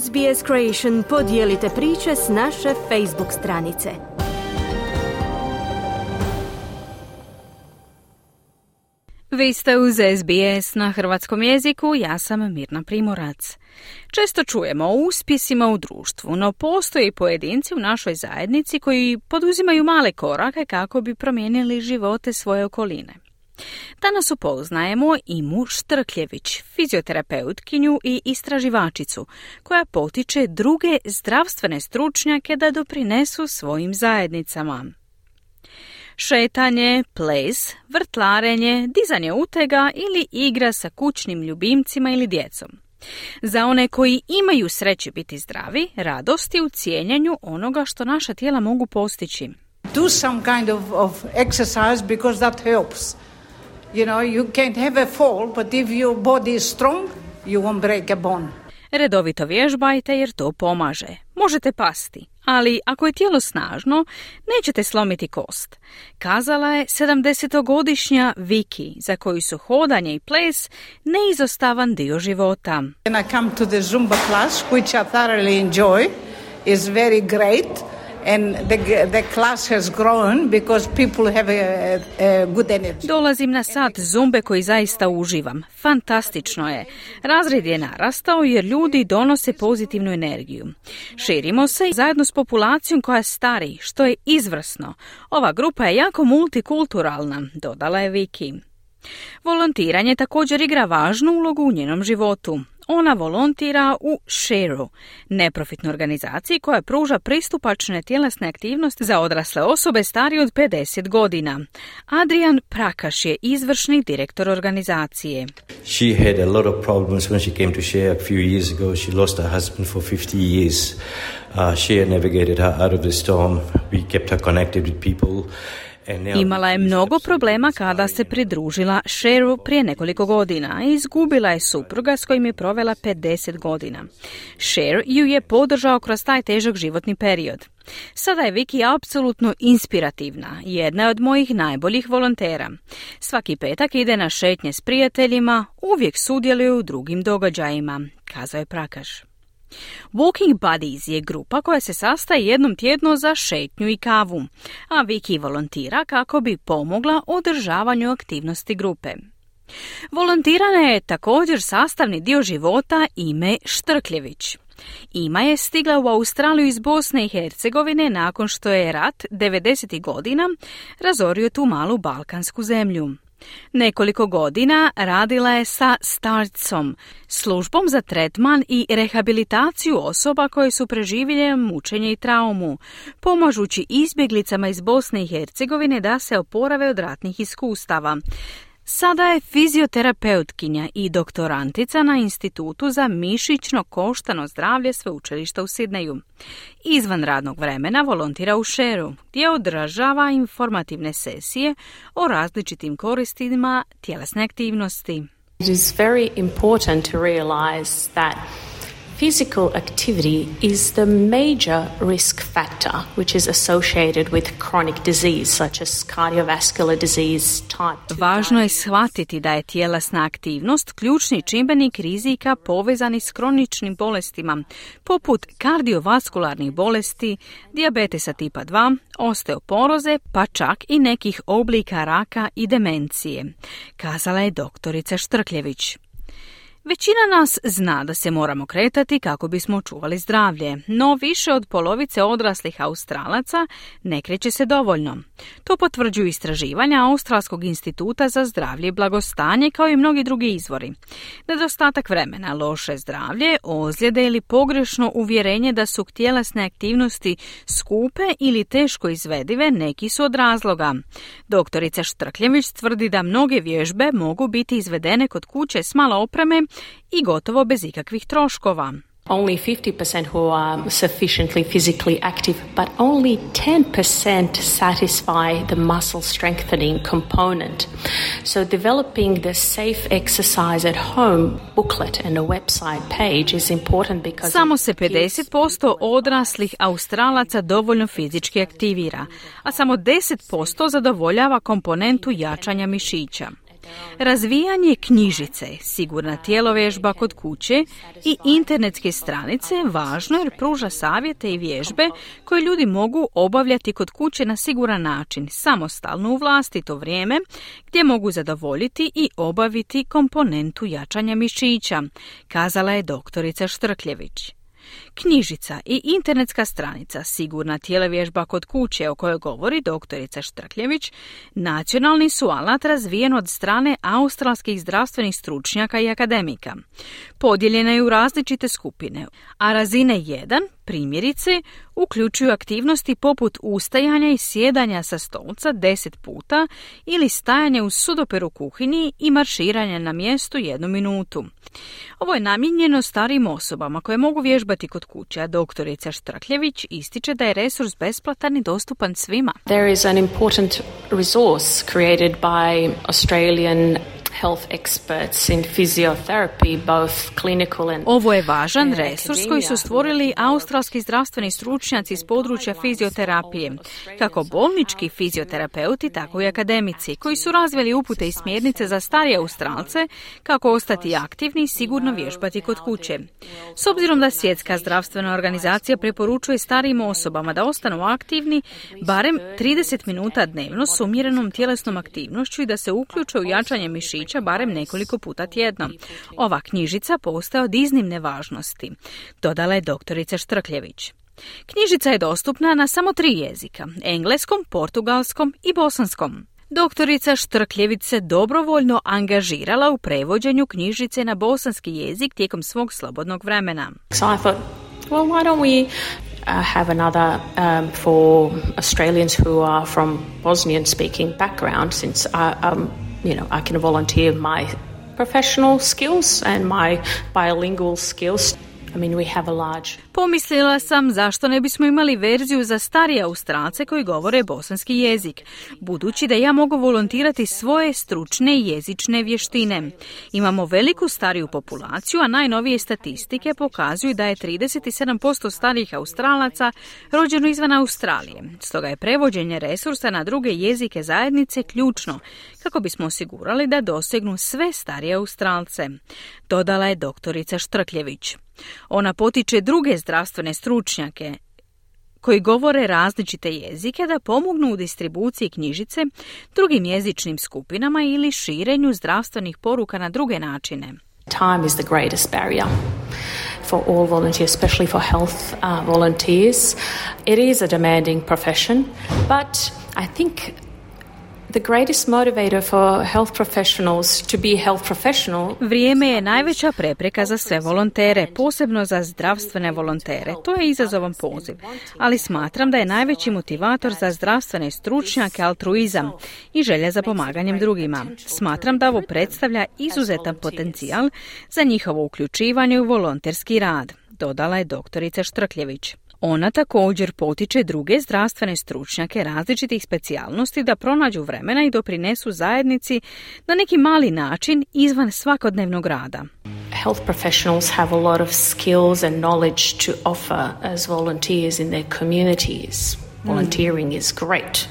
SBS Creation podijelite priče s naše Facebook stranice. Vi ste uz SBS na hrvatskom jeziku, ja sam Mirna Primorac. Često čujemo o uspjesima u društvu, no postoje pojedinci u našoj zajednici koji poduzimaju male korake kako bi promijenili živote svoje okoline. Danas upoznajemo Imu Štrkljević, fizioterapeutkinju i istraživačicu, koja potiče druge zdravstvene stručnjake da doprinesu svojim zajednicama. Šetanje, ples, vrtlarenje, dizanje utega ili igra sa kućnim ljubimcima ili djecom. Za one koji imaju sreće biti zdravi, radost je u cijenjanju onoga što naša tijela mogu postići. Do some kind of, of exercise because that helps. You know, you can't have a fall, but if your body is strong, you won't break a bone. Redovito vježbajte jer to pomaže. Možete pasti, ali ako je tijelo snažno, nećete slomiti kost. Kazala je 70-godišnja Viki, za koju su hodanje i ples neizostavan dio života. When I come to the Zumba class, which I thoroughly enjoy, is very great Dolazim na sat zumbe koji zaista uživam. Fantastično je. Razred je narastao jer ljudi donose pozitivnu energiju. Širimo se zajedno s populacijom koja stari, što je izvrsno. Ova grupa je jako multikulturalna, dodala je Viki. Volontiranje također igra važnu ulogu u njenom životu. Ona volontira u Share, neprofitnoj organizaciji koja pruža pristupačne tjelesne aktivnosti za odrasle osobe starije od 50 godina. Adrian Prakaš je izvršni direktor organizacije. She had a lot of problems when she came to Share a few years ago. She lost her husband for 50 years. Uh, Share navigated her out of the storm. We kept her connected with people. Imala je mnogo problema kada se pridružila Sheru prije nekoliko godina i izgubila je supruga s kojim je provela 50 godina. Sher ju je podržao kroz taj težak životni period. Sada je Viki apsolutno inspirativna, jedna je od mojih najboljih volontera. Svaki petak ide na šetnje s prijateljima, uvijek sudjeluje u drugim događajima, kazao je Prakaš. Walking Buddies je grupa koja se sastaje jednom tjedno za šetnju i kavu, a Viki volontira kako bi pomogla održavanju aktivnosti grupe. Volontirana je također sastavni dio života ime Štrkljević. Ima je stigla u Australiju iz Bosne i Hercegovine nakon što je rat 90. godina razorio tu malu balkansku zemlju. Nekoliko godina radila je sa Startsom, službom za tretman i rehabilitaciju osoba koje su preživjele mučenje i traumu, pomažući izbjeglicama iz Bosne i Hercegovine da se oporave od ratnih iskustava. Sada je fizioterapeutkinja i doktorantica na Institutu za mišićno koštano zdravlje sveučilišta u Sidneju. Izvan radnog vremena volontira u Šeru, gdje odražava informativne sesije o različitim koristima tjelesne aktivnosti. It is very important to realize that physical activity is the major risk factor which is associated with chronic disease such as cardiovascular disease, type Važno je shvatiti da je tjelesna aktivnost ključni čimbenik rizika povezani s kroničnim bolestima poput kardiovaskularnih bolesti, dijabetesa tipa 2, osteoporoze, pa čak i nekih oblika raka i demencije, kazala je doktorica Štrkljević. Većina nas zna da se moramo kretati kako bismo očuvali zdravlje, no više od polovice odraslih Australaca ne kreće se dovoljno. To potvrđuju istraživanja Australskog instituta za zdravlje i blagostanje kao i mnogi drugi izvori. Nedostatak vremena, loše zdravlje, ozljede ili pogrešno uvjerenje da su tjelesne aktivnosti skupe ili teško izvedive neki su od razloga. Doktorica Štrkljević tvrdi da mnoge vježbe mogu biti izvedene kod kuće s malo opreme i gotovo bez ikakvih troškova. Only 50% who are sufficiently physically active, but only 10% satisfy the muscle strengthening component. So, developing the safe exercise at home booklet and a website page is important because. Samo se 50% odraslih Australaca dovoljno fizički aktivira, a samo 10% zadovoljava komponentu jačanja mišića. Razvijanje knjižice, sigurna tijelovježba kod kuće i internetske stranice važno jer pruža savjete i vježbe koje ljudi mogu obavljati kod kuće na siguran način, samostalno u vlastito vrijeme, gdje mogu zadovoljiti i obaviti komponentu jačanja mišića, kazala je doktorica Štrkljević. Knjižica i internetska stranica Sigurna tijelevježba kod kuće o kojoj govori doktorica Štrkljević nacionalni su alat razvijen od strane australskih zdravstvenih stručnjaka i akademika. Podijeljena je u različite skupine, a razine 1 Primjerice, uključuju aktivnosti poput ustajanja i sjedanja sa stolca 10 puta ili stajanja u sudoperu kuhinji i marširanja na mjestu jednu minutu. Ovo je namijenjeno starijim osobama koje mogu vježbati kod kuće, a doktorica Štrakljević ističe da je resurs besplatan i dostupan svima. There is an important resource created by Australian health experts in physiotherapy, both clinical and Ovo je važan resurs koji su stvorili australski zdravstveni stručnjaci iz područja fizioterapije, kako bolnički fizioterapeuti, tako i akademici, koji su razvili upute i smjernice za starije Australce kako ostati aktivni i sigurno vježbati kod kuće. S obzirom da Svjetska zdravstvena organizacija preporučuje starijim osobama da ostanu aktivni barem 30 minuta dnevno s umjerenom tjelesnom aktivnošću i da se uključe u jačanje mišića barem nekoliko puta tjedno. Ova knjižica postaje od iznimne važnosti, dodala je doktorica Štrkljević. Knjižica je dostupna na samo tri jezika, engleskom, portugalskom i bosanskom. Doktorica Štrkljević se dobrovoljno angažirala u prevođenju knjižice na bosanski jezik tijekom svog slobodnog vremena. Well, why don't we uh, have another um, for Australians who are from Bosnian speaking background since I, um, you know, I can volunteer my professional skills and my bilingual skills. I mean, we have a large Pomislila sam zašto ne bismo imali verziju za starije Australce koji govore bosanski jezik, budući da ja mogu volontirati svoje stručne jezične vještine. Imamo veliku stariju populaciju, a najnovije statistike pokazuju da je 37% starijih Australaca rođeno izvan Australije. Stoga je prevođenje resursa na druge jezike zajednice ključno, kako bismo osigurali da dosegnu sve starije Australce, dodala je doktorica Štrkljević. Ona potiče druge zdravstvene stručnjake koji govore različite jezike da pomognu u distribuciji knjižice drugim jezičnim skupinama ili širenju zdravstvenih poruka na druge načine. Time is the greatest barrier for all volunteers, especially for health uh, volunteers. It is a demanding profession, but I think Vrijeme je najveća prepreka za sve volontere, posebno za zdravstvene volontere. To je izazovan poziv, ali smatram da je najveći motivator za zdravstvene stručnjake altruizam i želja za pomaganjem drugima. Smatram da ovo predstavlja izuzetan potencijal za njihovo uključivanje u volonterski rad, dodala je doktorica Štrkljević. Ona također potiče druge zdravstvene stručnjake različitih specijalnosti da pronađu vremena i doprinesu zajednici na neki mali način izvan svakodnevnog rada. Health professionals have a lot of skills and knowledge to offer as volunteers in their communities. Volunteering is great,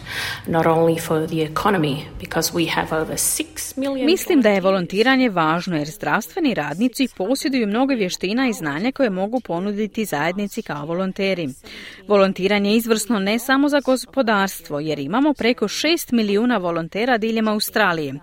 not only for the economy, because we have over 6 million... Mislim da je volontiranje važno jer zdravstveni radnici posjeduju mnogo vještina i znanja koje mogu ponuditi zajednici kao volonteri. Volontiranje je izvrsno ne samo za gospodarstvo, jer imamo preko 6 milijuna volontera diljem Australije.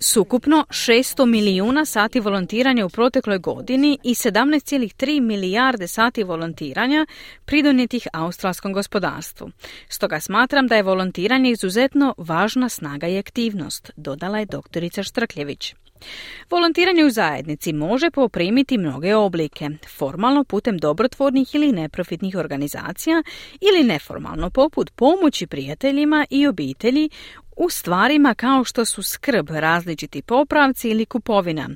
Sukupno 600 milijuna sati volontiranja u protekloj godini i 17,3 milijarde sati volontiranja pridonjetih australskom gospodarstvu. Stoga smatram da je volontiranje izuzetno važna snaga i aktivnost, dodala je doktorica Štrkljević. Volontiranje u zajednici može poprimiti mnoge oblike, formalno putem dobrotvornih ili neprofitnih organizacija ili neformalno poput pomoći prijateljima i obitelji u stvarima kao što su skrb, različiti popravci ili kupovina.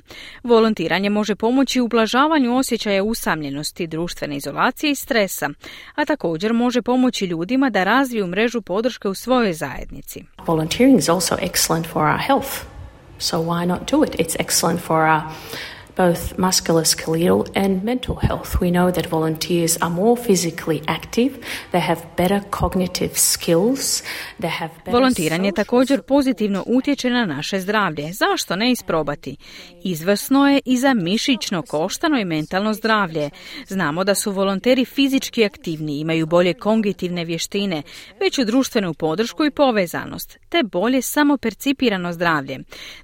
Volontiranje može pomoći u ublažavanju osjećaja usamljenosti, društvene izolacije i stresa, a također može pomoći ljudima da razviju mrežu podrške u svojoj zajednici. Volunteering is also excellent for our health. So why not do it? It's excellent for our both musculoskeletal and mental health. We know that volunteers are more physically active, they have better cognitive skills, they have better Volontiranje također pozitivno utječe na naše zdravlje. Zašto ne isprobati? Izvrsno je i za mišićno, koštano i mentalno zdravlje. Znamo da su volonteri fizički aktivni, imaju bolje kognitivne vještine, veću društvenu podršku i povezanost, te bolje samopercipirano zdravlje.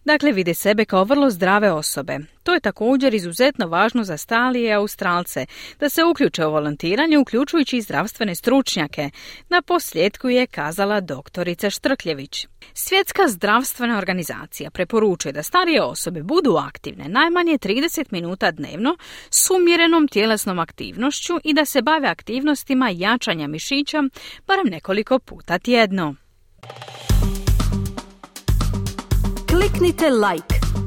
Dakle, vide sebe kao vrlo zdrave osobe. To je također izuzetno važno za Stalije Australce, da se uključe u volontiranje, uključujući i zdravstvene stručnjake. Na posljedku je kazala doktorica Štrkljević. Svjetska zdravstvena organizacija preporučuje da starije osobe budu aktivne najmanje 30 minuta dnevno s umjerenom tjelesnom aktivnošću i da se bave aktivnostima jačanja mišića barem nekoliko puta tjedno. Kliknite like,